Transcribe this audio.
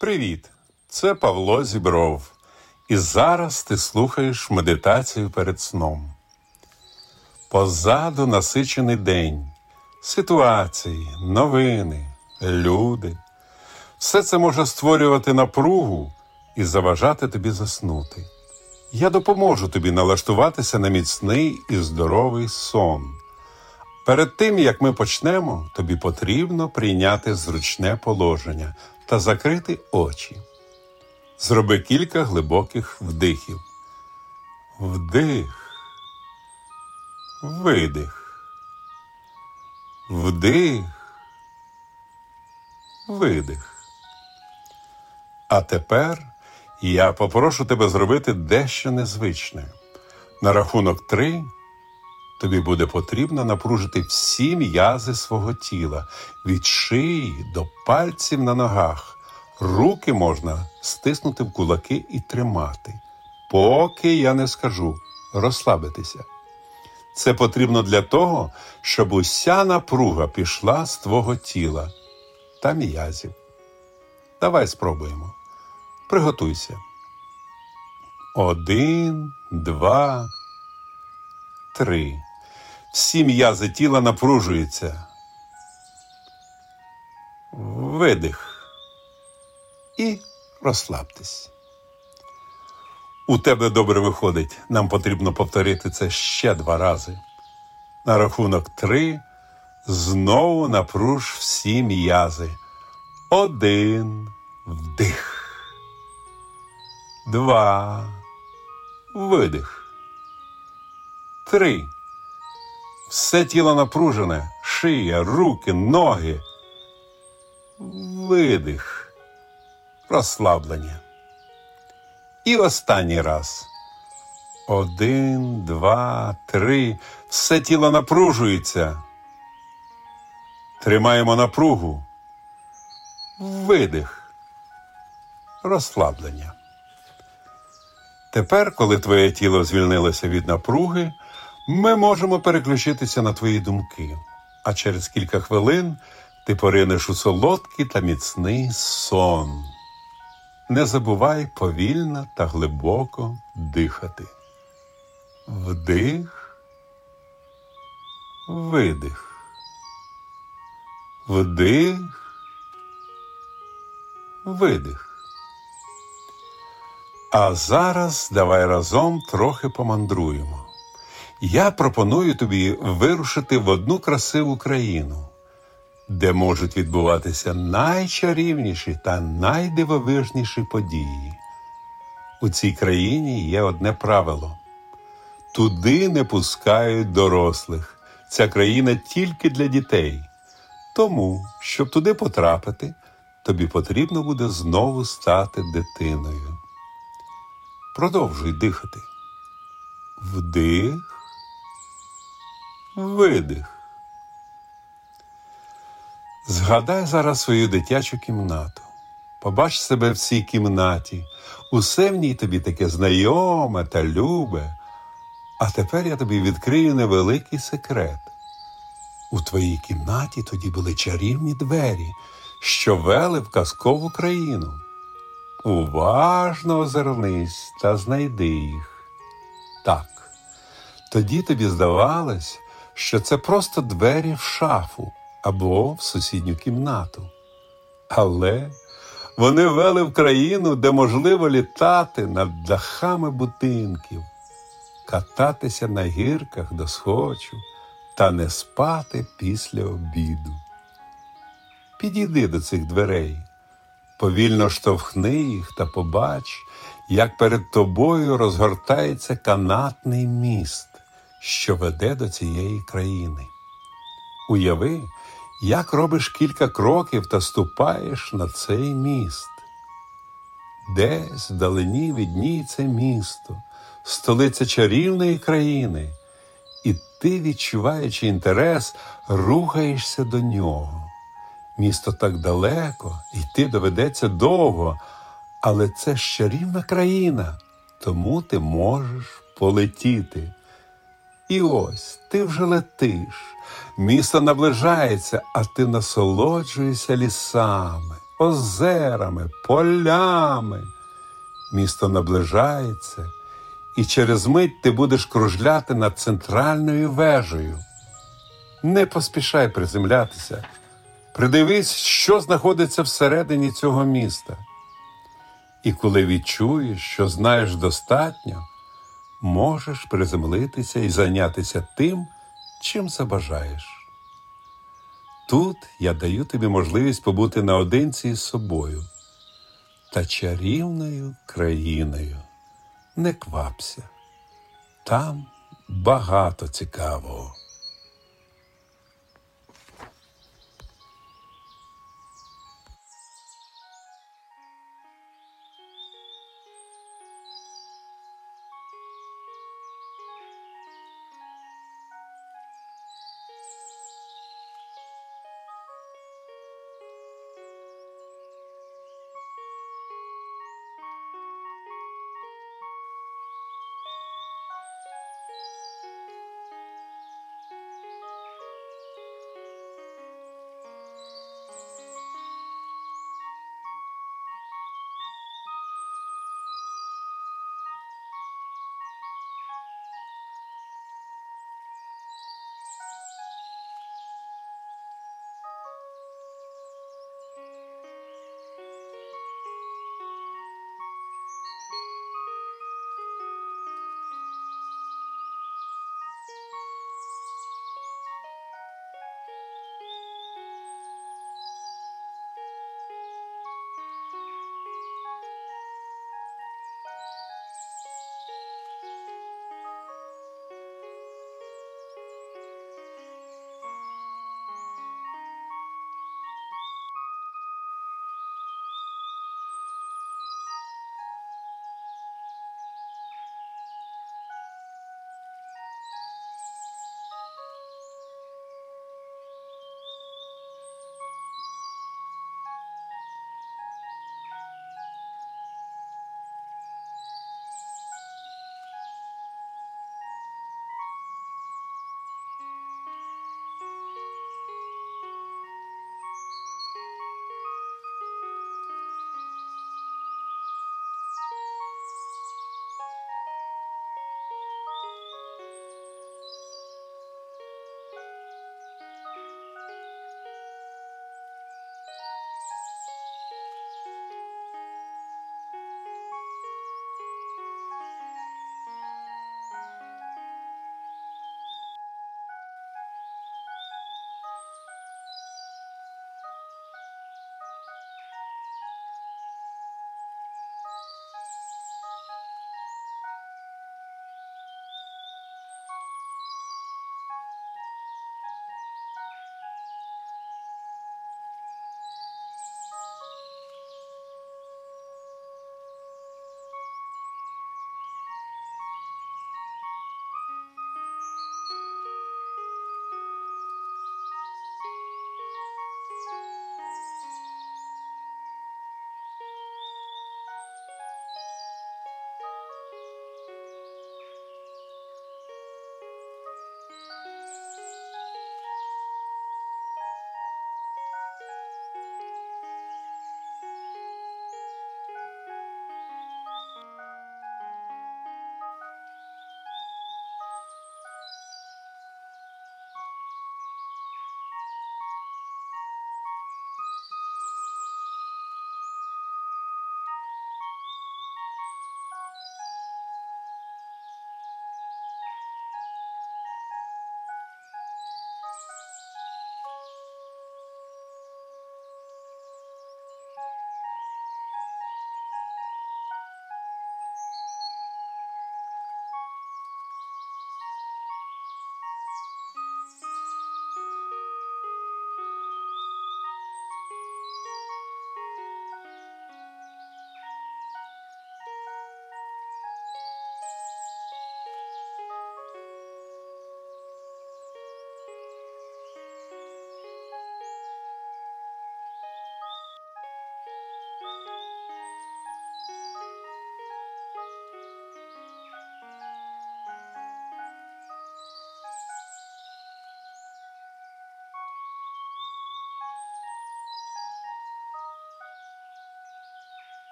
Привіт! Це Павло Зібров. І зараз ти слухаєш медитацію перед сном. Позаду насичений день, ситуації, новини, люди. Все це може створювати напругу і заважати тобі заснути. Я допоможу тобі налаштуватися на міцний і здоровий сон. Перед тим, як ми почнемо, тобі потрібно прийняти зручне положення та закрити очі. Зроби кілька глибоких вдихів. Вдих, видих, вдих, видих. А тепер я попрошу тебе зробити дещо незвичне. На рахунок три тобі буде потрібно напружити всі м'язи свого тіла від шиї до пальців на ногах. Руки можна стиснути в кулаки і тримати, поки я не скажу розслабитися. Це потрібно для того, щоб уся напруга пішла з твого тіла та м'язів. Давай спробуємо. Приготуйся. Один, два, три. Всі м'язи тіла напружуються. Видих. І розслабтесь. У тебе добре виходить. Нам потрібно повторити це ще два рази. На рахунок три знову напруж всі м'язи. Один вдих. Два. Видих. Три. Все тіло напружене, шия, руки, ноги. Видих. Розслаблення. І останній раз. Один, два, три. Все тіло напружується. Тримаємо напругу. Видих. Розслаблення. Тепер, коли твоє тіло звільнилося від напруги, ми можемо переключитися на твої думки, а через кілька хвилин ти поринеш у солодкий та міцний сон. Не забувай повільно та глибоко дихати. Вдих, видих, вдих, видих. А зараз давай разом трохи помандруємо. Я пропоную тобі вирушити в одну красиву країну, де можуть відбуватися найчарівніші та найдивовижніші події. У цій країні є одне правило: туди не пускають дорослих. Ця країна тільки для дітей. Тому, щоб туди потрапити, тобі потрібно буде знову стати дитиною. Продовжуй дихати. Вдих, видих. Згадай зараз свою дитячу кімнату. Побач себе в цій кімнаті. Усе в ній тобі таке знайоме та любе. А тепер я тобі відкрию невеликий секрет. У твоїй кімнаті тоді були чарівні двері, що вели в казкову країну. Уважно озирнись та знайди їх. Так, тоді тобі здавалось, що це просто двері в шафу або в сусідню кімнату. Але вони вели в країну, де можливо літати над дахами будинків, кататися на гірках до схочу та не спати після обіду. Підійди до цих дверей повільно штовхни їх та побач, як перед тобою розгортається канатний міст, що веде до цієї країни. Уяви, як робиш кілька кроків та ступаєш на цей міст. Десь вдалині відніється місто, столиця чарівної країни, і ти, відчуваючи інтерес, рухаєшся до нього. Місто так далеко, йти доведеться довго, але це ж чарівна країна, тому ти можеш полетіти. І ось ти вже летиш, місто наближається, а ти насолоджуєшся лісами, озерами, полями. Місто наближається, і через мить ти будеш кружляти над центральною вежею. Не поспішай приземлятися. Придивись, що знаходиться всередині цього міста. І коли відчуєш, що знаєш достатньо, можеш приземлитися і зайнятися тим, чим забажаєш. Тут я даю тобі можливість побути наодинці із собою та чарівною країною. Не квапся. Там багато цікавого.